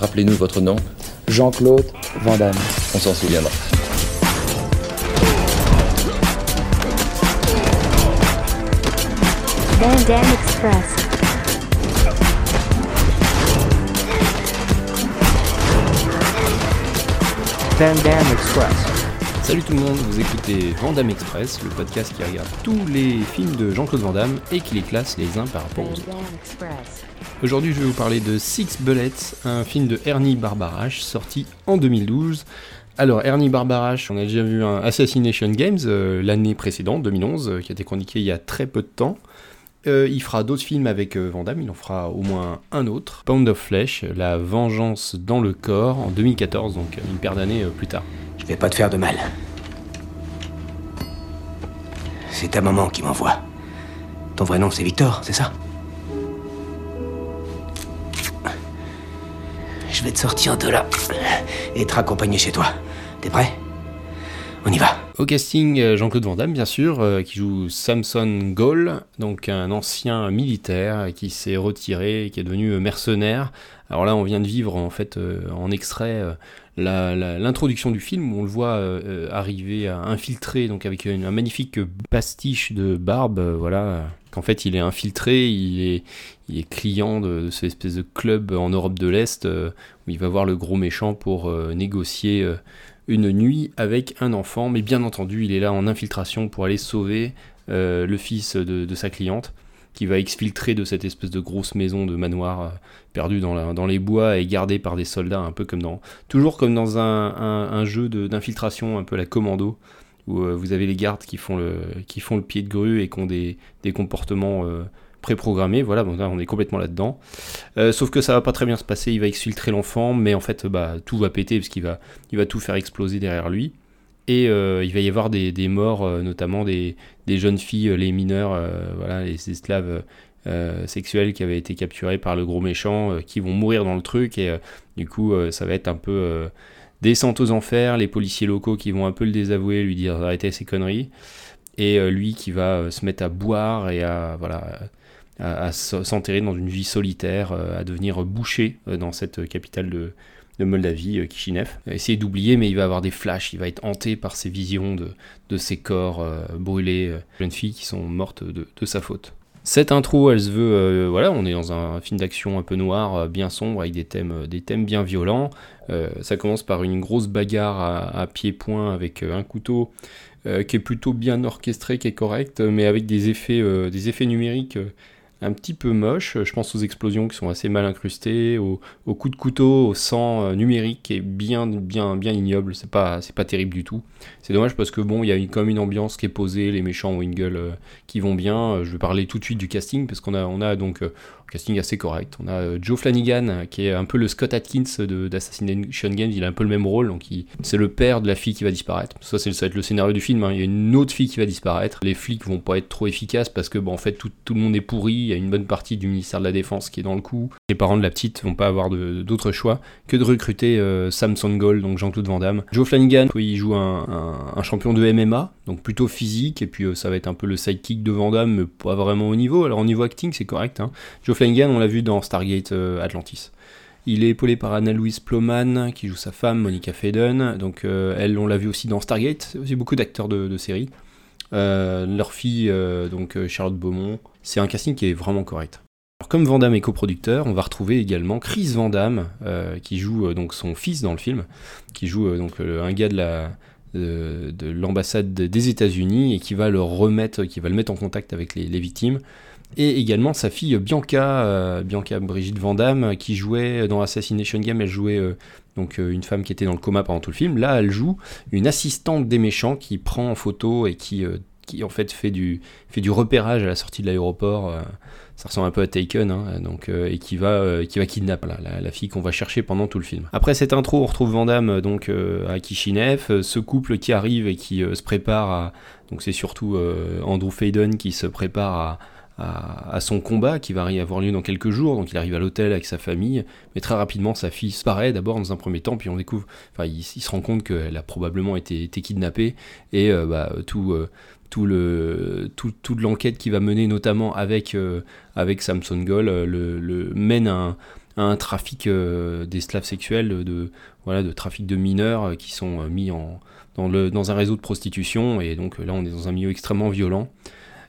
Rappelez-nous votre nom. Jean-Claude Van Damme. On s'en souviendra. Van Damme Express. Van Damme Express. Salut tout le monde, vous écoutez Vandame Express, le podcast qui regarde tous les films de Jean-Claude Van Damme et qui les classe les uns par rapport aux autres. Aujourd'hui, je vais vous parler de Six Bullets, un film de Ernie Barbarash sorti en 2012. Alors, Ernie Barbarash, on a déjà vu un Assassination Games euh, l'année précédente, 2011, euh, qui a été chroniqué il y a très peu de temps. Euh, il fera d'autres films avec euh, il en fera au moins un autre. Pound of Flesh, La vengeance dans le corps, en 2014, donc une paire d'années euh, plus tard. Je vais pas te faire de mal. C'est ta maman qui m'envoie. Ton vrai nom, c'est Victor, c'est ça? Je vais te sortir de là et te raccompagner chez toi. T'es prêt? On y va. Au casting, euh, Jean-Claude Van Damme, bien sûr, euh, qui joue Samson Gall, donc un ancien militaire qui s'est retiré, et qui est devenu euh, mercenaire. Alors là, on vient de vivre en fait en extrait l'introduction du film où on le voit arriver à infiltrer, donc avec un magnifique pastiche de barbe, voilà, qu'en fait il est infiltré, il est, client de, de cette espèce de club en Europe de l'Est où il va voir le gros méchant pour négocier. Euh, une nuit avec un enfant, mais bien entendu, il est là en infiltration pour aller sauver euh, le fils de, sa cliente, qui va exfiltrer de cette espèce de grosse maison de manoir euh, perdue dans, les bois et gardée par des soldats, un peu comme dans, toujours comme dans un, jeu d'infiltration, un peu la commando, où euh, vous avez les gardes qui font le, qui font le pied de grue et qui ont des, des comportements préprogrammés. Voilà, donc là, on est complètement là-dedans. Euh, sauf que ça va pas très bien se passer, il va exfiltrer l'enfant, mais en fait, bah, tout va péter parce qu'il va, il va tout faire exploser derrière lui. Et euh, il va y avoir des, des morts, euh, notamment des, des jeunes filles, les mineurs, voilà, les esclaves sexuels qui avaient été capturés par le gros méchant, qui vont mourir dans le truc. Et du coup, ça va être un peu descente aux enfers. Les policiers locaux qui vont un peu le désavouer, lui dire d'arrêter ses conneries. Et lui qui va se mettre à boire et à, voilà, à, s'enterrer dans une vie solitaire, euh, à devenir boucher euh, dans cette capitale de, de Moldavie, euh, Kishinev. Essayer d'oublier, mais il va avoir des flashs, il va être hanté par ces visions de, de ces corps brûlés, euh, jeunes filles qui sont mortes de, sa faute. Cette intro, elle se veut, voilà, on est dans un film d'action un peu noir, bien sombre, avec des thèmes, des thèmes bien violents. Ça commence par une grosse bagarre à, à pied-point avec un couteau qui est plutôt bien orchestré, qui est correct, mais avec des effets, des effets numériques un petit peu moches. Je pense aux explosions qui sont assez mal incrustées, aux, coups de couteau, au sang euh, numérique qui est bien, bien, bien ignoble. C'est pas, c'est pas terrible du tout. C'est dommage parce que bon, il y a une, comme une ambiance qui est posée, les méchants ont une gueule euh, qui vont bien. Euh, Je vais parler tout de suite du casting parce qu'on a, on a donc casting assez correct. On a euh, Joe Flanagan euh, qui est un peu le Scott Atkins d'Assassination Games. Il a un peu le même rôle, donc c'est le père de la fille qui va disparaître. Ça, va être le scénario du film. hein. Il y a une autre fille qui va disparaître. Les flics vont pas être trop efficaces parce que bon, en fait tout le monde est pourri. Il y a une bonne partie du ministère de la Défense qui est dans le coup. Les parents de la petite vont pas avoir d'autre choix que de recruter euh, Samson Gold, donc Jean-Claude Van Damme. Joe Flanagan, il joue un, champion de MMA, donc plutôt physique, et puis euh, ça va être un peu le sidekick de Van Damme, mais pas vraiment au niveau. Alors au niveau acting, c'est correct. hein. Joe Flanagan, on l'a vu dans Stargate euh, Atlantis. Il est épaulé par Anna-Louise Ploman, qui joue sa femme, Monica Faden. Donc, euh, elle, on l'a vu aussi dans Stargate. C'est aussi beaucoup d'acteurs de. Euh, leur fille, donc Charlotte Beaumont. C'est un casting qui est vraiment correct. Alors, comme Van est coproducteur, on va retrouver également Chris Van euh, qui joue euh, donc son fils dans le film, qui joue euh, donc un gars de la de, de l'ambassade des États-Unis et qui va le remettre, qui va le mettre en contact avec les, victimes. Et également sa fille Bianca, Bianca Brigitte Van qui jouait dans Assassination Game, elle jouait une femme qui était dans le coma pendant tout le film. Là, elle joue une assistante des méchants qui prend en photo et qui, qui en fait fait du, fait du repérage à la sortie de l'aéroport. euh, ça ressemble un peu à Taken, hein, donc, euh, et qui va, euh, qui va kidnapper la, fille qu'on va chercher pendant tout le film. Après cette intro, on retrouve Van Damme euh, donc, à Kishinev, ce couple qui arrive et qui se prépare à. Donc c'est surtout Andrew Faden qui se prépare à, à, à son combat qui va avoir lieu dans quelques jours. Donc il arrive à l'hôtel avec sa famille, mais très rapidement sa fille disparaît d'abord dans un premier temps, puis on découvre, enfin il, se rend compte qu'elle a probablement été, kidnappée et euh, bah, tout, euh, tout le, tout, toute l'enquête qui va mener notamment avec, euh, avec Samson euh, le, le- mène un, un trafic d'esclaves sexuels, de, voilà, de trafic de mineurs qui sont mis en, dans, le, dans un réseau de prostitution. Et donc là, on est dans un milieu extrêmement violent.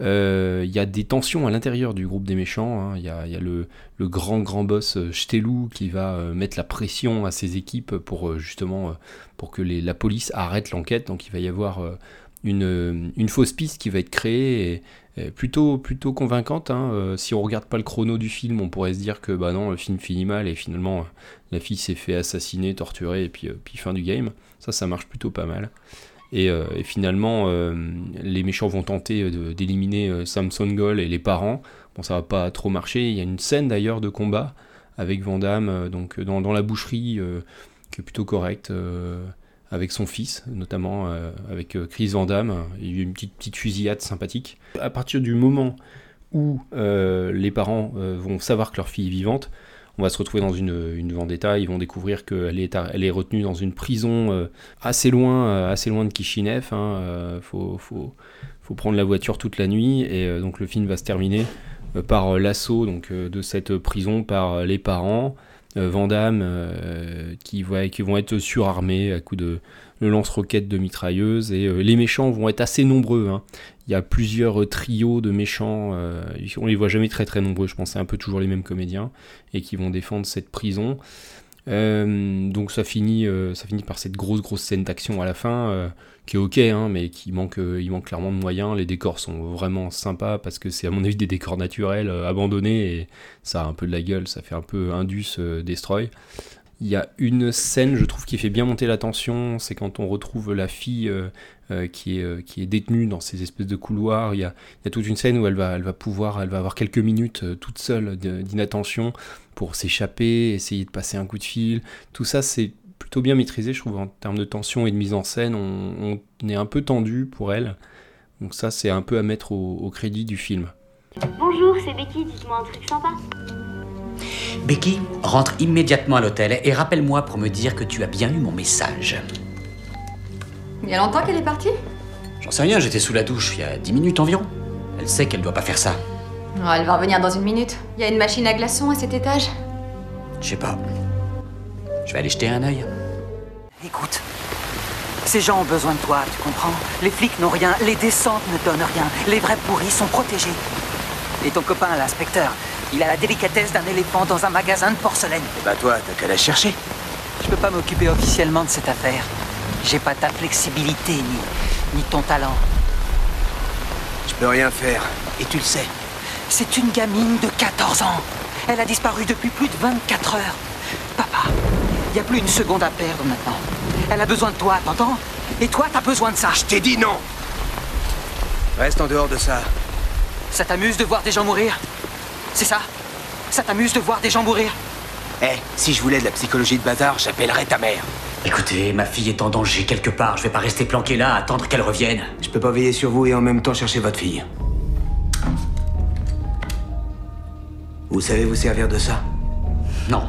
Euh, Il y a des tensions à l'intérieur du groupe des méchants. hein. Il y, a, le, grand grand boss euh, Shtelou qui va euh, mettre la pression à ses équipes pour euh, justement euh, pour que la police arrête l'enquête. Donc il va y avoir euh, une, euh, fausse piste qui va être créée et, plutôt plutôt convaincante. hein. Euh, si on regarde pas le chrono du film, on pourrait se dire que bah non le film finit mal et finalement euh, la fille s'est fait assassiner, torturer et euh, puis fin du game. Ça ça marche plutôt pas mal. Et, euh, et finalement, euh, les méchants vont tenter de- d'éliminer euh, Samson Gold et les parents. Bon, ça va pas trop marcher. Il y a une scène d'ailleurs de combat avec Van Damme euh, donc, dans, la boucherie euh, qui est plutôt correcte, euh, avec son fils, notamment euh, avec euh, Chris Van Damme. Il y a eu une petite, fusillade sympathique. À partir du moment où euh, les parents euh, vont savoir que leur fille est vivante, on va se retrouver dans une, une vendetta. Ils vont découvrir qu'elle est, elle est retenue dans une prison euh, assez loin, euh, assez loin de Kishinev. Hein, euh, faut, faut, faut prendre la voiture toute la nuit et donc le film va se terminer par l'assaut donc de cette prison par les parents. Euh, Van Damme, euh, qui, vont être surarmés à coups de, lance-roquettes de mitrailleuses et euh, les méchants vont être assez nombreux. hein. Il y a plusieurs trios de méchants, on les voit jamais très très nombreux, je pense, c'est un peu toujours les mêmes comédiens et qui vont défendre cette prison. Euh, donc ça finit, euh, ça finit par cette grosse grosse scène d'action à la fin euh, qui est ok, hein, mais qui manque, il manque clairement de moyens. Les décors sont vraiment sympas parce que c'est à mon avis des décors naturels abandonnés et ça a un peu de la gueule, ça fait un peu Indus Destroy. Il y a une scène, je trouve, qui fait bien monter la tension, c'est quand on retrouve la fille euh, euh, qui, est, euh, qui est détenue dans ces espèces de couloirs. Il y a, toute une scène où elle va, pouvoir, elle va avoir quelques minutes toute seule d'inattention pour s'échapper, essayer de passer un coup de fil. Tout ça, c'est plutôt bien maîtrisé, je trouve, en termes de tension et de mise en scène. On, on est un peu tendu pour elle. Donc ça, c'est un peu à mettre au, au crédit du film. Bonjour, c'est Becky, dites-moi un truc sympa. Becky, rentre immédiatement à l'hôtel et rappelle-moi pour me dire que tu as bien eu mon message. Il y a longtemps qu'elle est partie? J'en sais rien, j'étais sous la douche il y a 10 minutes environ. Elle sait qu'elle doit pas faire ça. Oh, Elle va revenir dans une minute. Il y a une machine à glaçons à cet étage. Je sais pas. Je vais aller jeter un œil. Écoute, ces gens ont besoin de toi, tu comprends? Les flics n'ont rien, les descentes ne donnent rien, les vrais pourris sont protégés. Et ton copain, l'inspecteur, il a la délicatesse d'un éléphant dans un magasin de porcelaine. Et bah toi, t'as qu'à la chercher. Je peux pas m'occuper officiellement de cette affaire. J'ai pas ta flexibilité ni, ni ton talent. Je peux rien faire. Et tu le sais. C'est une gamine de 14 ans. Elle a disparu depuis plus de 24 heures. Papa, il n'y a plus une seconde à perdre maintenant. Elle a besoin de toi, t'entends? Et toi, t'as besoin de ça. Je t'ai dit non Reste en dehors de ça. Ça t'amuse de voir des gens mourir? C'est ça Ça t'amuse de voir des gens mourir Eh, si je voulais de la psychologie de bazar, j'appellerais ta mère. Écoutez, ma fille est en danger quelque part. Je vais pas rester planqué là, à attendre qu'elle revienne. Je peux pas veiller sur vous et en même temps chercher votre fille. Vous savez vous servir de ça? Non.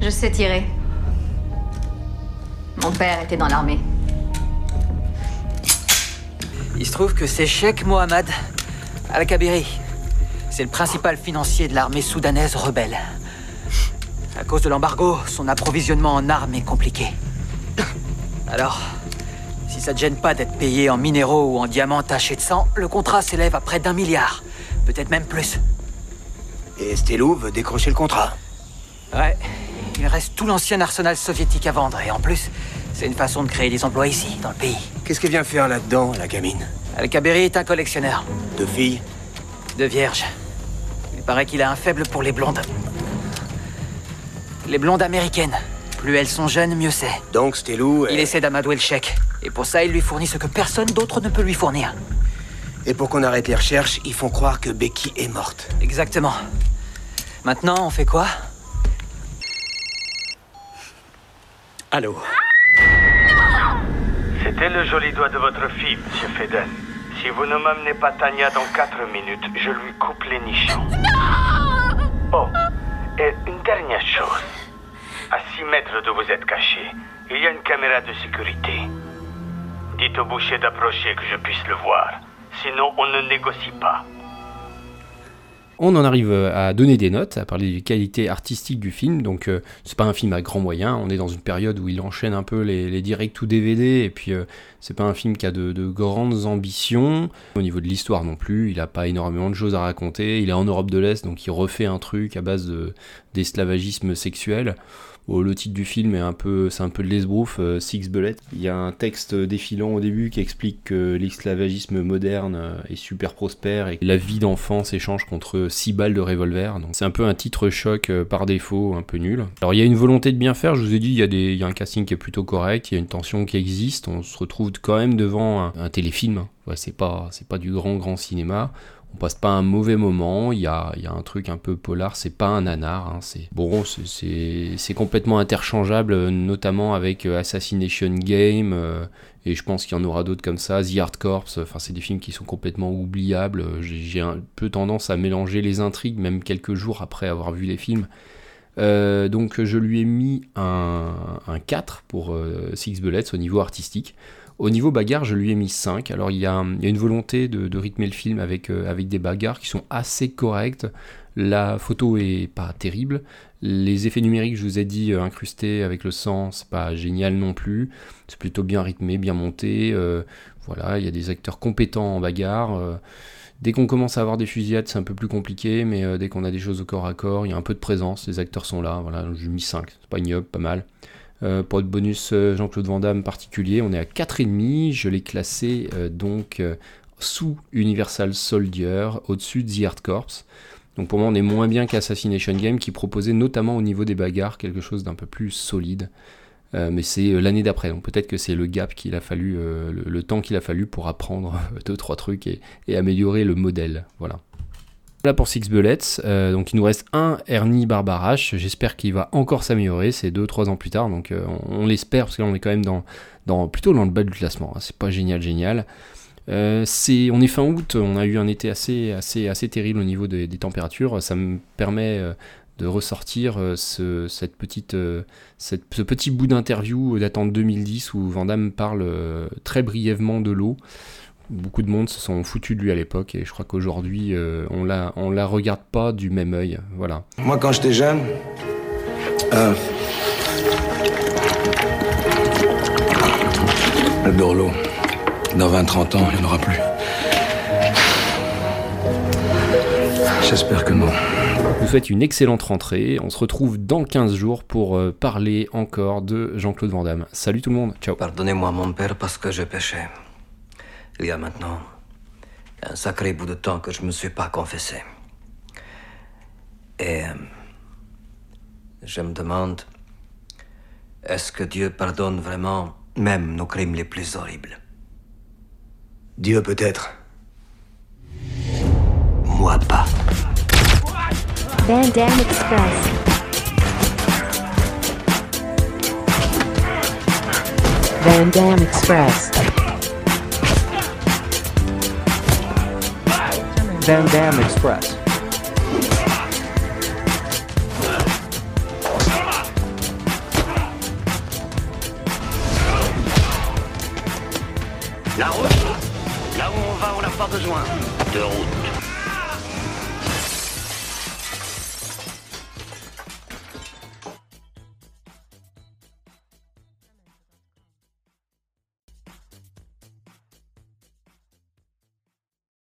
Je sais tirer. Mon père était dans l'armée. Il se trouve que c'est Sheikh Mohammed Al-Kabiri. C'est le principal financier de l'armée soudanaise rebelle. À cause de l'embargo, son approvisionnement en armes est compliqué. Alors, si ça te gêne pas d'être payé en minéraux ou en diamants tachés de sang, le contrat s'élève à près d'un milliard. Peut-être même plus. Et Stelou veut décrocher le contrat. Ouais, il reste tout l'ancien arsenal soviétique à vendre. Et en plus, c'est une façon de créer des emplois ici, dans le pays. Qu'est-ce qu'elle vient faire là-dedans, la gamine? Al-Kabiri est un collectionneur. De filles? De vierge. Il paraît qu'il a un faible pour les blondes. Les blondes américaines. Plus elles sont jeunes, mieux c'est. Donc Stelou... Il est- essaie d'amadouer le chèque. Et pour ça, il lui fournit ce que personne d'autre ne peut lui fournir. Et pour qu'on arrête les recherches, ils font croire que Becky est morte. Exactement. Maintenant, on fait quoi? Allô? C'était le joli doigt de votre fille, Monsieur Feden. Si vous ne m'amenez pas Tania dans 4 minutes, je lui coupe les nichons. Oh, et une dernière chose. À 6 mètres d'où vous êtes caché, il y a une caméra de sécurité. Dites au boucher d'approcher que je puisse le voir. Sinon, on ne négocie pas. On en arrive à donner des notes, à parler des qualités artistiques du film. Donc, euh, c'est pas un film à grands moyens. On est dans une période où il enchaîne un peu les, directs ou DVD. Et puis, euh, c'est pas un film qui a de, de grandes ambitions. Au niveau de l'histoire non plus, il a pas énormément de choses à raconter. Il est en Europe de l'Est, donc il refait un truc à base de- d'esclavagisme sexuel. Le titre du film est un peu, c'est un peu de l'esbrouf, euh, Six Bullets. Il y a un texte défilant au début qui explique que l'esclavagisme moderne euh, est super prospère et que la vie d'enfant s'échange contre 6 balles de revolver. Donc c'est un peu un titre choc euh, par défaut, un peu nul. Alors il y a une volonté de bien faire, je vous ai dit, il y a, des, il y a un casting qui est plutôt correct, il y a une tension qui existe, on se retrouve quand même devant un, téléfilm. Ouais, c'est pas, c'est pas du grand grand cinéma on passe pas un mauvais moment, il y a, un truc un peu polar, c'est pas un nanar, hein, c'est bon, c'est- complètement interchangeable, euh, notamment avec euh, Assassination Game, euh, et je pense qu'il y en aura d'autres comme ça, The Hard Corps, enfin c'est des films qui sont complètement oubliables, j'ai un peu tendance à mélanger les intrigues, même quelques jours après avoir vu les films. Donc je lui ai mis un, un 4 pour Six Bullets au niveau artistique. Au niveau bagarre, je lui ai mis 5. Alors il y a, une volonté de, rythmer le film avec, euh, avec des bagarres qui sont assez correctes. La photo est pas terrible. Les effets numériques, je vous ai dit, euh, incrustés avec le sang, c'est pas génial non plus. C'est plutôt bien rythmé, bien monté. euh, voilà, il y a des acteurs compétents en bagarre. Dès qu'on commence à avoir des fusillades, c'est un peu plus compliqué, mais dès qu'on a des choses au corps à corps, il y a un peu de présence, les acteurs sont là, voilà, j'ai mis 5, c'est pas ignoble, pas mal. Euh, pour le bonus euh, Jean-Claude Van Damme particulier, on est à 4,5, je l'ai classé euh, donc sous Universal Soldier, au-dessus de The Corps. Donc pour moi, on est moins bien qu'Assassination Game qui proposait notamment au niveau des bagarres quelque chose d'un peu plus solide. Mais c'est l'année d'après, donc peut-être que c'est le gap qu'il a fallu, le, le temps qu'il a fallu pour apprendre deux trois trucs et, et améliorer le modèle. Voilà. Voilà pour Six Bullets. Euh, donc il nous reste un Ernie Barbarache. J'espère qu'il va encore s'améliorer. C'est 2-3 ans plus tard. Donc euh, on, on l'espère parce qu'on est quand même dans, plutôt dans le bas du classement. hein. C'est pas génial, génial. Euh, on est fin août. On a eu un été assez, assez, assez terrible au niveau des, températures. Ça me permet de ressortir ce, cette petite, ce petit bout d'interview datant de 2010 où Van Damme parle très brièvement de l'eau. Beaucoup de monde se sont foutus de lui à l'époque et je crois qu'aujourd'hui euh, on la on la regarde pas du même œil. Voilà. Moi, quand j'étais jeune, euh, j'adore l'eau. Dans 20-30 ans, il n'y en aura plus. J'espère que non. Je vous souhaite une excellente rentrée. On se retrouve dans 15 jours pour euh, parler encore de Jean-Claude Van Damme. Salut tout le monde. Ciao. Pardonnez-moi, mon père, parce que je péchais. Il y a maintenant un sacré bout de temps que je ne me suis pas confessé. Et euh, je me demande, est-ce que Dieu pardonne vraiment même nos crimes les plus horribles? Dieu peut-être. Moi pas. Van Damme Express. Van Damme Express. Van Damme Express.